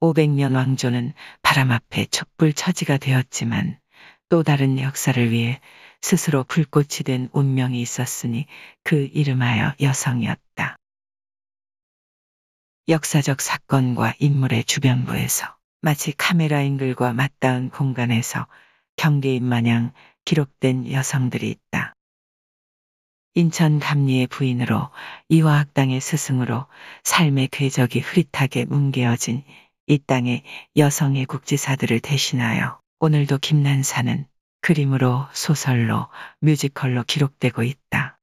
500년 왕조는 바람 앞에 촛불 처지가 되었지만 또 다른 역사를 위해 스스로 불꽃이 된 운명이 있었으니 그 이름하여 여성이었다. 역사적 사건과 인물의 주변부에서 마치 카메라 앵글과 맞닿은 공간에서 경계인 마냥 기록된 여성들이 있다. 인천 감리의 부인으로 이화학당의 스승으로 삶의 궤적이 흐릿하게 뭉개어진 이 땅의 여성의 국지사들을 대신하여 오늘도 김난사는 그림으로 소설로 뮤지컬로 기록되고 있다.